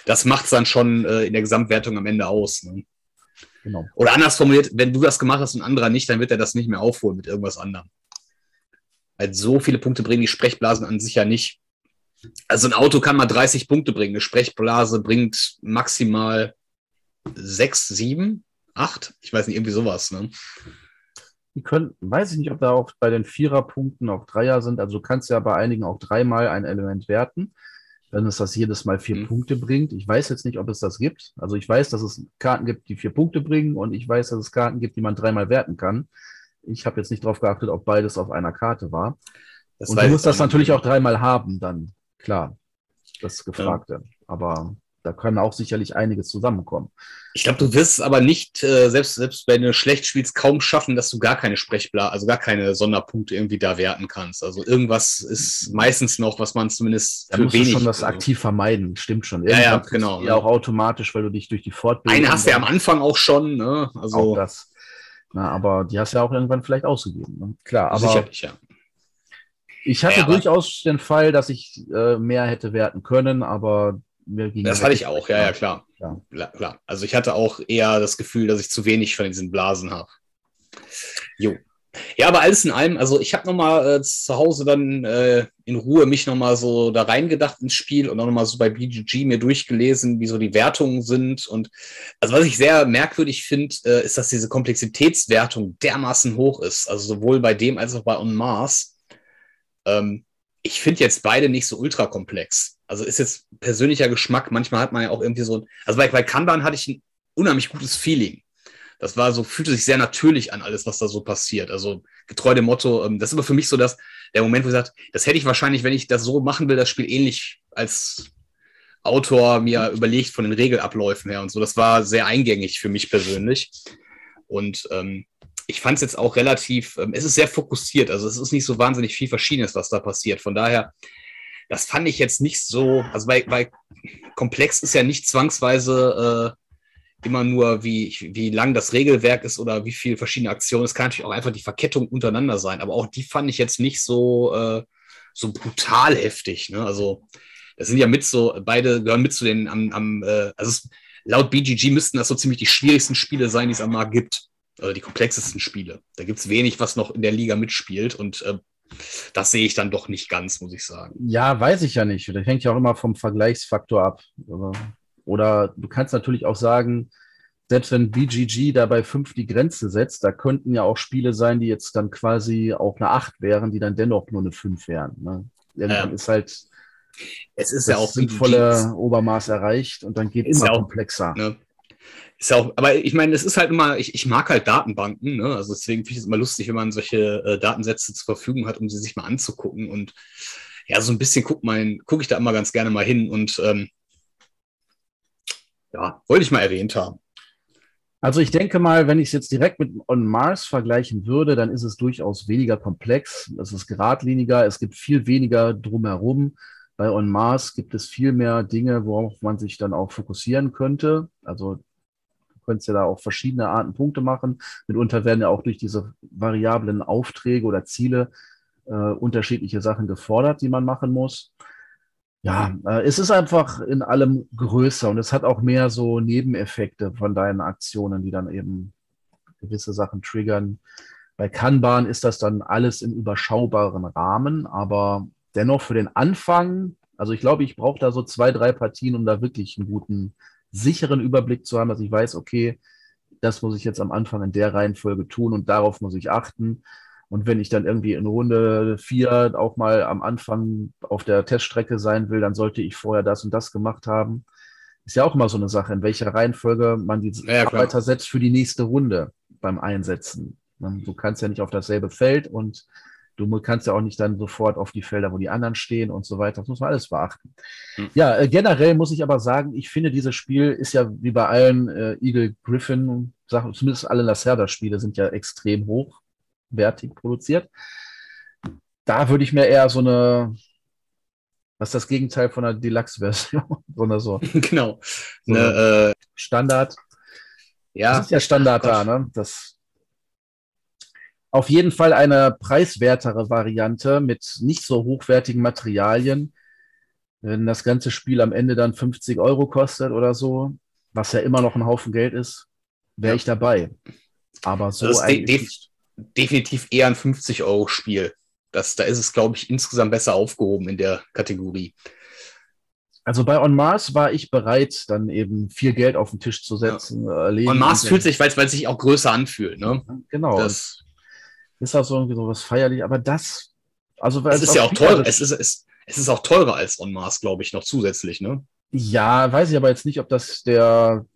das macht es dann schon äh, in der Gesamtwertung am Ende aus. Ne? Genau. Oder anders formuliert, wenn du das gemacht hast und ein anderer nicht, dann wird er das nicht mehr aufholen mit irgendwas anderem. Weil so viele Punkte bringen die Sprechblasen an sich ja nicht. Also ein Auto kann mal 30 Punkte bringen. Eine Sprechblase bringt maximal sechs, sieben, acht. Ich weiß nicht, irgendwie sowas. Ne? Die können, weiß ich nicht, ob da auch bei den Viererpunkten auch Dreier sind. Also du kannst ja bei einigen auch dreimal ein Element werten, wenn es das jedes Mal vier Mhm. Punkte bringt. Ich weiß jetzt nicht, ob es das gibt. Also ich weiß, dass es Karten gibt, die vier Punkte bringen und ich weiß, dass es Karten gibt, die man dreimal werten kann. Ich habe jetzt nicht darauf geachtet, ob beides auf einer Karte war. Das und du musst das natürlich auch dreimal haben dann. klar, das Gefragte. Ja. Aber da kann auch sicherlich einiges zusammenkommen. Ich glaube, du wirst es aber nicht, äh, selbst, selbst wenn du schlecht spielst, kaum schaffen, dass du gar keine Sprechbla, also gar keine Sonderpunkte irgendwie da werten kannst. Also irgendwas ist meistens noch, was man zumindest da für musst wenig. Schon das also. aktiv vermeiden, stimmt schon. Irgendwann ja, ja, genau. Ja, auch automatisch, weil du dich durch die Fortbildung. Eine hast du ja am Anfang auch schon, ne? Also. Auch das. Na, aber die hast du ja auch irgendwann vielleicht ausgegeben. Ne? Klar, aber. Sicherlich, ja. Ich hatte ja, durchaus den Fall, dass ich äh, mehr hätte werten können, aber das hatte ich auch, ja, ja, klar. Ja. klar. Also ich hatte auch eher das Gefühl, dass ich zu wenig von diesen Blasen habe. Jo. Ja, aber alles in allem, also ich habe nochmal äh, zu Hause dann äh, in Ruhe mich nochmal so da reingedacht ins Spiel und auch nochmal so bei BGG mir durchgelesen, wie so die Wertungen sind. Und also was ich sehr merkwürdig finde, äh, ist, dass diese Komplexitätswertung dermaßen hoch ist. Also sowohl bei dem als auch bei On Mars. Ähm, ich finde jetzt beide nicht so ultra komplex. Also ist jetzt persönlicher Geschmack. Manchmal hat man ja auch irgendwie so, also bei, bei Kanban hatte ich ein unheimlich gutes Feeling. Das war so, fühlte sich sehr natürlich an, alles, was da so passiert. Also getreu dem Motto, ähm, das ist aber für mich so, dass der Moment, wo ich sage, das hätte ich wahrscheinlich, wenn ich das so machen will, das Spiel ähnlich als Autor mir überlegt von den Regelabläufen her und so. Das war sehr eingängig für mich persönlich. Und ähm, ich fand es jetzt auch relativ, ähm, es ist sehr fokussiert. Also es ist nicht so wahnsinnig viel Verschiedenes, was da passiert. Von daher das fand ich jetzt nicht so, also bei, bei komplex ist ja nicht zwangsweise äh, immer nur, wie, wie lang das Regelwerk ist oder wie viele verschiedene Aktionen. Es kann natürlich auch einfach die Verkettung untereinander sein, aber auch die fand ich jetzt nicht so, äh, so brutal heftig. Ne? Also, das sind ja mit so, beide gehören mit zu den am, am äh, also es, laut BGG müssten das so ziemlich die schwierigsten Spiele sein, die es am Markt gibt. Also die komplexesten Spiele. Da gibt es wenig, was noch in der Liga mitspielt. Und äh, das sehe ich dann doch nicht ganz, muss ich sagen. Ja, weiß ich ja nicht. Das hängt ja auch immer vom Vergleichsfaktor ab. Oder du kannst natürlich auch sagen, selbst wenn BGG da bei 5 die Grenze setzt, da könnten ja auch Spiele sein, die jetzt dann quasi auch eine 8 wären, die dann dennoch nur eine 5 wären. Ne? Irgendwann ja. ist halt es ist ja auch sinnvolle Obermaß erreicht und dann geht es immer ja auch, komplexer. Ne? Ist auch, aber ich meine, es ist halt immer, ich, ich mag halt Datenbanken, ne? Also deswegen finde ich es immer lustig, wenn man solche äh, Datensätze zur Verfügung hat, um sie sich mal anzugucken. Und ja, so ein bisschen guck gucke ich da immer ganz gerne mal hin und ähm, ja, wollte ich mal erwähnt haben. Also ich denke mal, wenn ich es jetzt direkt mit On Mars vergleichen würde, dann ist es durchaus weniger komplex. Es ist geradliniger, es gibt viel weniger drumherum. Bei On Mars gibt es viel mehr Dinge, worauf man sich dann auch fokussieren könnte. Also könntest ja da auch verschiedene Arten Punkte machen. Mitunter werden ja auch durch diese variablen Aufträge oder Ziele äh, unterschiedliche Sachen gefordert, die man machen muss. Ja, äh, es ist einfach in allem größer und es hat auch mehr so Nebeneffekte von deinen Aktionen, die dann eben gewisse Sachen triggern. Bei Kanban ist das dann alles im überschaubaren Rahmen, aber dennoch für den Anfang, also ich glaube, ich brauche da so zwei, drei Partien, um da wirklich einen guten sicheren Überblick zu haben, dass ich weiß, okay, das muss ich jetzt am Anfang in der Reihenfolge tun und darauf muss ich achten. Und wenn ich dann irgendwie in Runde vier auch mal am Anfang auf der Teststrecke sein will, dann sollte ich vorher das und das gemacht haben. Ist ja auch immer so eine Sache, in welcher Reihenfolge man die ja, Arbeiter setzt für die nächste Runde beim Einsetzen. Du kannst ja nicht auf dasselbe Feld und Du kannst ja auch nicht dann sofort auf die Felder, wo die anderen stehen und so weiter. Das muss man alles beachten. Mhm. Ja, äh, generell muss ich aber sagen, ich finde, dieses Spiel ist ja wie bei allen äh, Eagle Griffin Sachen, zumindest alle Lacerda-Spiele sind ja extrem hochwertig produziert. Da würde ich mir eher so eine, was ist das Gegenteil von einer Deluxe-Version? Sondern so. genau. So eine, äh, Standard. Ja. Das ist ja Standard da, ne? Das auf jeden Fall eine preiswertere Variante mit nicht so hochwertigen Materialien. Wenn das ganze Spiel am Ende dann 50 Euro kostet oder so, was ja immer noch ein Haufen Geld ist, wäre ich dabei. Aber so das ist eigentlich de definitiv eher ein 50-Euro-Spiel. Das, da ist es, glaube ich, insgesamt besser aufgehoben in der Kategorie. Also bei On Mars war ich bereit, dann eben viel Geld auf den Tisch zu setzen. Ja. On Mars fühlt sich, weil es sich auch größer anfühlt. Ne? Genau. Das, ist das so irgendwie so was feierlich, aber das, also es ist ja auch teurer, es ist, es, es ist auch teurer als On Mars, glaube ich, noch zusätzlich, ne? Ja, weiß ich aber jetzt nicht, ob das der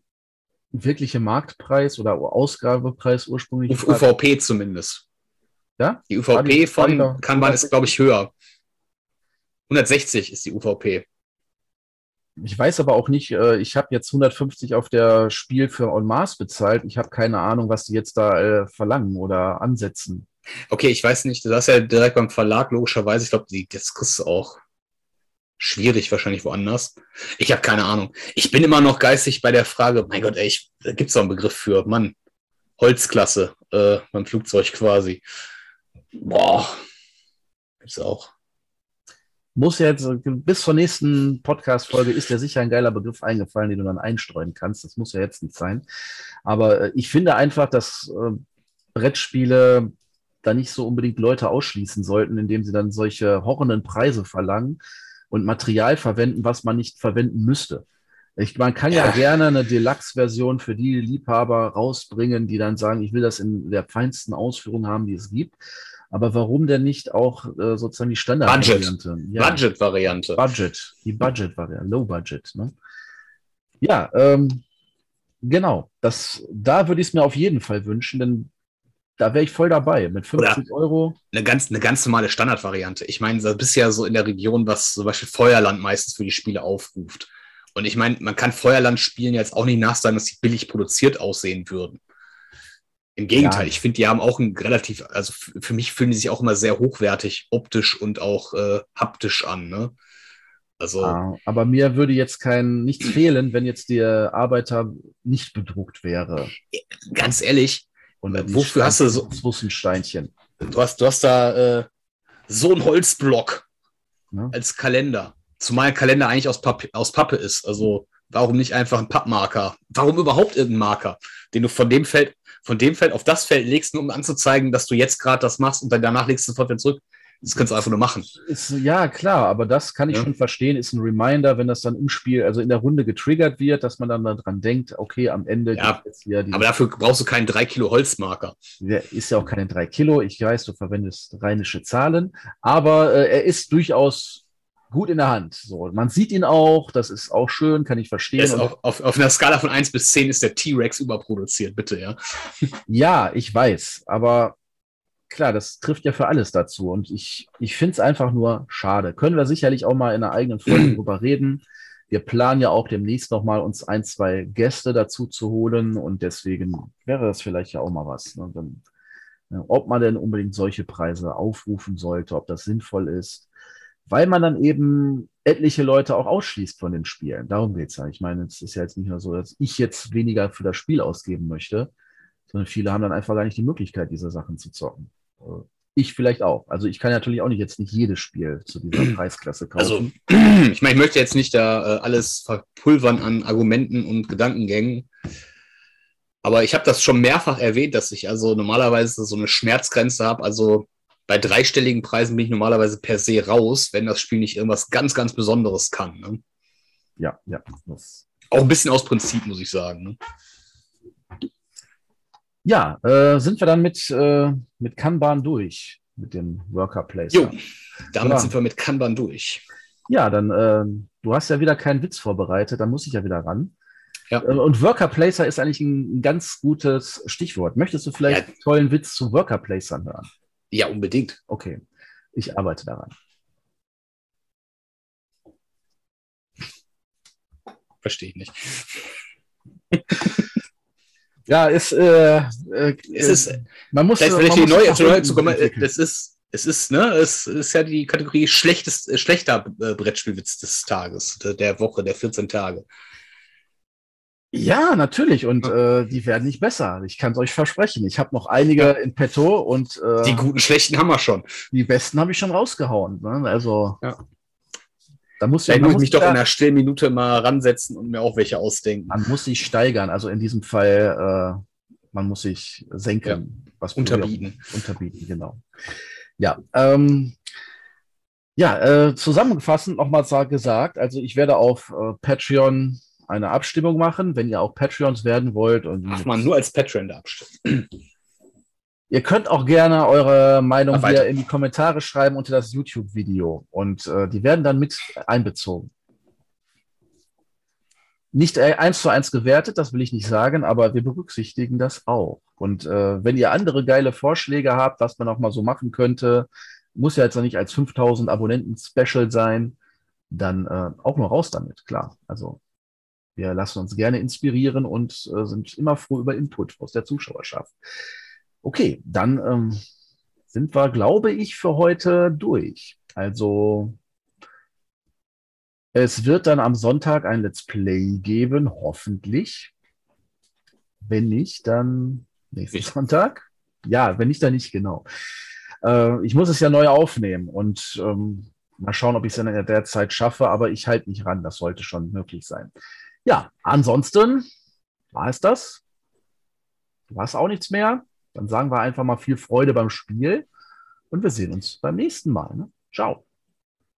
wirkliche Marktpreis oder Ausgabepreis ursprünglich U war. UVP zumindest. Ja? Die UVP von Kanban ist, glaube ich, höher. 160 ist die UVP. Ich weiß aber auch nicht, äh, ich habe jetzt 150 auf der Spiel für On Mars bezahlt. Ich habe keine Ahnung, was die jetzt da äh, verlangen oder ansetzen. Okay, ich weiß nicht, das ist ja direkt beim Verlag, logischerweise. Ich glaube, das kriegst du auch schwierig wahrscheinlich woanders. Ich habe keine Ahnung. Ich bin immer noch geistig bei der Frage, mein Gott, ey, ich, da gibt es doch einen Begriff für, Mann, Holzklasse äh, beim Flugzeug quasi. Boah, gibt's auch. Muss jetzt, bis zur nächsten Podcast-Folge ist ja sicher ein geiler Begriff eingefallen, den du dann einstreuen kannst. Das muss ja jetzt nicht sein. Aber äh, ich finde einfach, dass äh, Brettspiele da nicht so unbedingt Leute ausschließen sollten, indem sie dann solche horrenden Preise verlangen und Material verwenden, was man nicht verwenden müsste. Ich, man kann ja, ja gerne eine Deluxe-Version für die Liebhaber rausbringen, die dann sagen, ich will das in der feinsten Ausführung haben, die es gibt. Aber warum denn nicht auch äh, sozusagen die Standard-Variante? Budget. Ja. Budget-Variante. Budget, die Budget-Variante, Low Budget. Ne? Ja, ähm, genau. Das, da würde ich es mir auf jeden Fall wünschen, denn da wäre ich voll dabei. Mit 50 Oder Euro. Eine ganz, eine ganz normale Standardvariante. Ich meine, du bist ja so in der Region, was zum Beispiel Feuerland meistens für die Spiele aufruft. Und ich meine, man kann Feuerland spielen jetzt auch nicht nachsagen, dass sie billig produziert aussehen würden. Im Gegenteil, ja. ich finde, die haben auch ein relativ, also für mich fühlen die sich auch immer sehr hochwertig, optisch und auch äh, haptisch an. Ne? Also, ah, aber mir würde jetzt kein nichts fehlen, wenn jetzt der Arbeiter nicht bedruckt wäre. Ganz ehrlich, wofür hast du so Russensteinchen? Du hast, du hast da äh, so einen Holzblock ja. als Kalender. Zumal ein Kalender eigentlich aus, Papp aus Pappe ist. Also warum nicht einfach ein Pappmarker? Warum überhaupt irgendein Marker, den du von dem Feld, von dem Feld auf das Feld legst, nur um anzuzeigen, dass du jetzt gerade das machst und dann danach legst du sofort wieder zurück? Das kannst du einfach nur machen. Ist, ja, klar, aber das kann ich ja. schon verstehen, ist ein Reminder, wenn das dann im Spiel, also in der Runde getriggert wird, dass man dann daran denkt, okay, am Ende ja, jetzt hier die. Aber dafür brauchst du keinen 3 Kilo Holzmarker. Der ist ja auch keine 3 Kilo. Ich weiß, du verwendest rheinische Zahlen, aber äh, er ist durchaus gut in der Hand. So, man sieht ihn auch, das ist auch schön, kann ich verstehen. Auf, auf, auf, einer Skala von 1 bis 10 ist der T-Rex überproduziert, bitte, ja. ja, ich weiß, aber klar, das trifft ja für alles dazu. Und ich, ich finde es einfach nur schade. Können wir sicherlich auch mal in einer eigenen Folge drüber reden. Wir planen ja auch demnächst nochmal uns ein, zwei Gäste dazu zu holen und deswegen wäre das vielleicht ja auch mal was. Ne? Dann, ob man denn unbedingt solche Preise aufrufen sollte, ob das sinnvoll ist weil man dann eben etliche Leute auch ausschließt von den Spielen. Darum geht es ja. Ich meine, es ist ja jetzt nicht nur so, dass ich jetzt weniger für das Spiel ausgeben möchte, sondern viele haben dann einfach gar nicht die Möglichkeit, diese Sachen zu zocken. Äh, ich vielleicht auch. Also ich kann natürlich auch nicht jetzt nicht jedes Spiel zu dieser Preisklasse kaufen. Also ich meine, ich möchte jetzt nicht da äh, alles verpulvern an Argumenten und Gedankengängen. Aber ich habe das schon mehrfach erwähnt, dass ich also normalerweise so eine Schmerzgrenze habe. Also bei dreistelligen Preisen bin ich normalerweise per se raus, wenn das Spiel nicht irgendwas ganz, ganz Besonderes kann. Ne? Ja, ja. Auch ein bisschen aus Prinzip, muss ich sagen. Ne? Ja, äh, sind wir dann mit, äh, mit Kanban durch, mit dem Worker Place. Jo, damit ja. sind wir mit Kanban durch. Ja, dann, äh, du hast ja wieder keinen Witz vorbereitet, dann muss ich ja wieder ran. Ja. Äh, und Worker Placer ist eigentlich ein, ein ganz gutes Stichwort. Möchtest du vielleicht ja. einen tollen Witz zu Worker Placern hören? Ja, unbedingt. Okay, ich arbeite daran. Verstehe ich nicht. ja, ist, äh, äh, es ist, man muss, vielleicht, die neue, zu kommen, das ist, es ist, ne, es ist ja die Kategorie schlechtes, äh, schlechter äh, Brettspielwitz des Tages, der, der Woche, der 14 Tage. Ja, natürlich. Und äh, die werden nicht besser. Ich kann es euch versprechen. Ich habe noch einige in petto und äh, die guten, schlechten haben wir schon. Die besten habe ich schon rausgehauen. Ne? Also ja. Da muss ja, muss ich mich doch in einer stillen Minute mal ransetzen und mir auch welche ausdenken. Man muss sich steigern. Also in diesem Fall, äh, man muss sich senken. Ja. Was unterbieten. Unterbieten, genau. Ja. Ähm, ja, äh, zusammengefasst nochmal gesagt, also ich werde auf äh, Patreon eine Abstimmung machen, wenn ihr auch Patreons werden wollt. Und Ach man, nur als Patreon da abstimmen. Ihr könnt auch gerne eure Meinung hier in die Kommentare schreiben unter das YouTube-Video und äh, die werden dann mit einbezogen. Nicht äh, eins zu eins gewertet, das will ich nicht sagen, aber wir berücksichtigen das auch. Und äh, wenn ihr andere geile Vorschläge habt, was man auch mal so machen könnte, Muss ja jetzt noch nicht als 5000 Abonnenten-Special sein. Dann äh, auch nur raus damit, klar. Also wir lassen uns gerne inspirieren und äh, sind immer froh über Input aus der Zuschauerschaft. Okay, dann ähm, sind wir, glaube ich, für heute durch. Also es wird dann am Sonntag ein Let's Play geben, hoffentlich. Wenn nicht, dann nächsten ich. Sonntag. Ja, wenn nicht, dann nicht, genau. Äh, ich muss es ja neu aufnehmen und ähm, mal schauen, ob ich es in der Zeit schaffe, aber ich halte mich ran. Das sollte schon möglich sein. Ja, ansonsten war es das. War es auch nichts mehr. Dann sagen wir einfach mal viel Freude beim Spiel und wir sehen uns beim nächsten Mal. Ne? Ciao.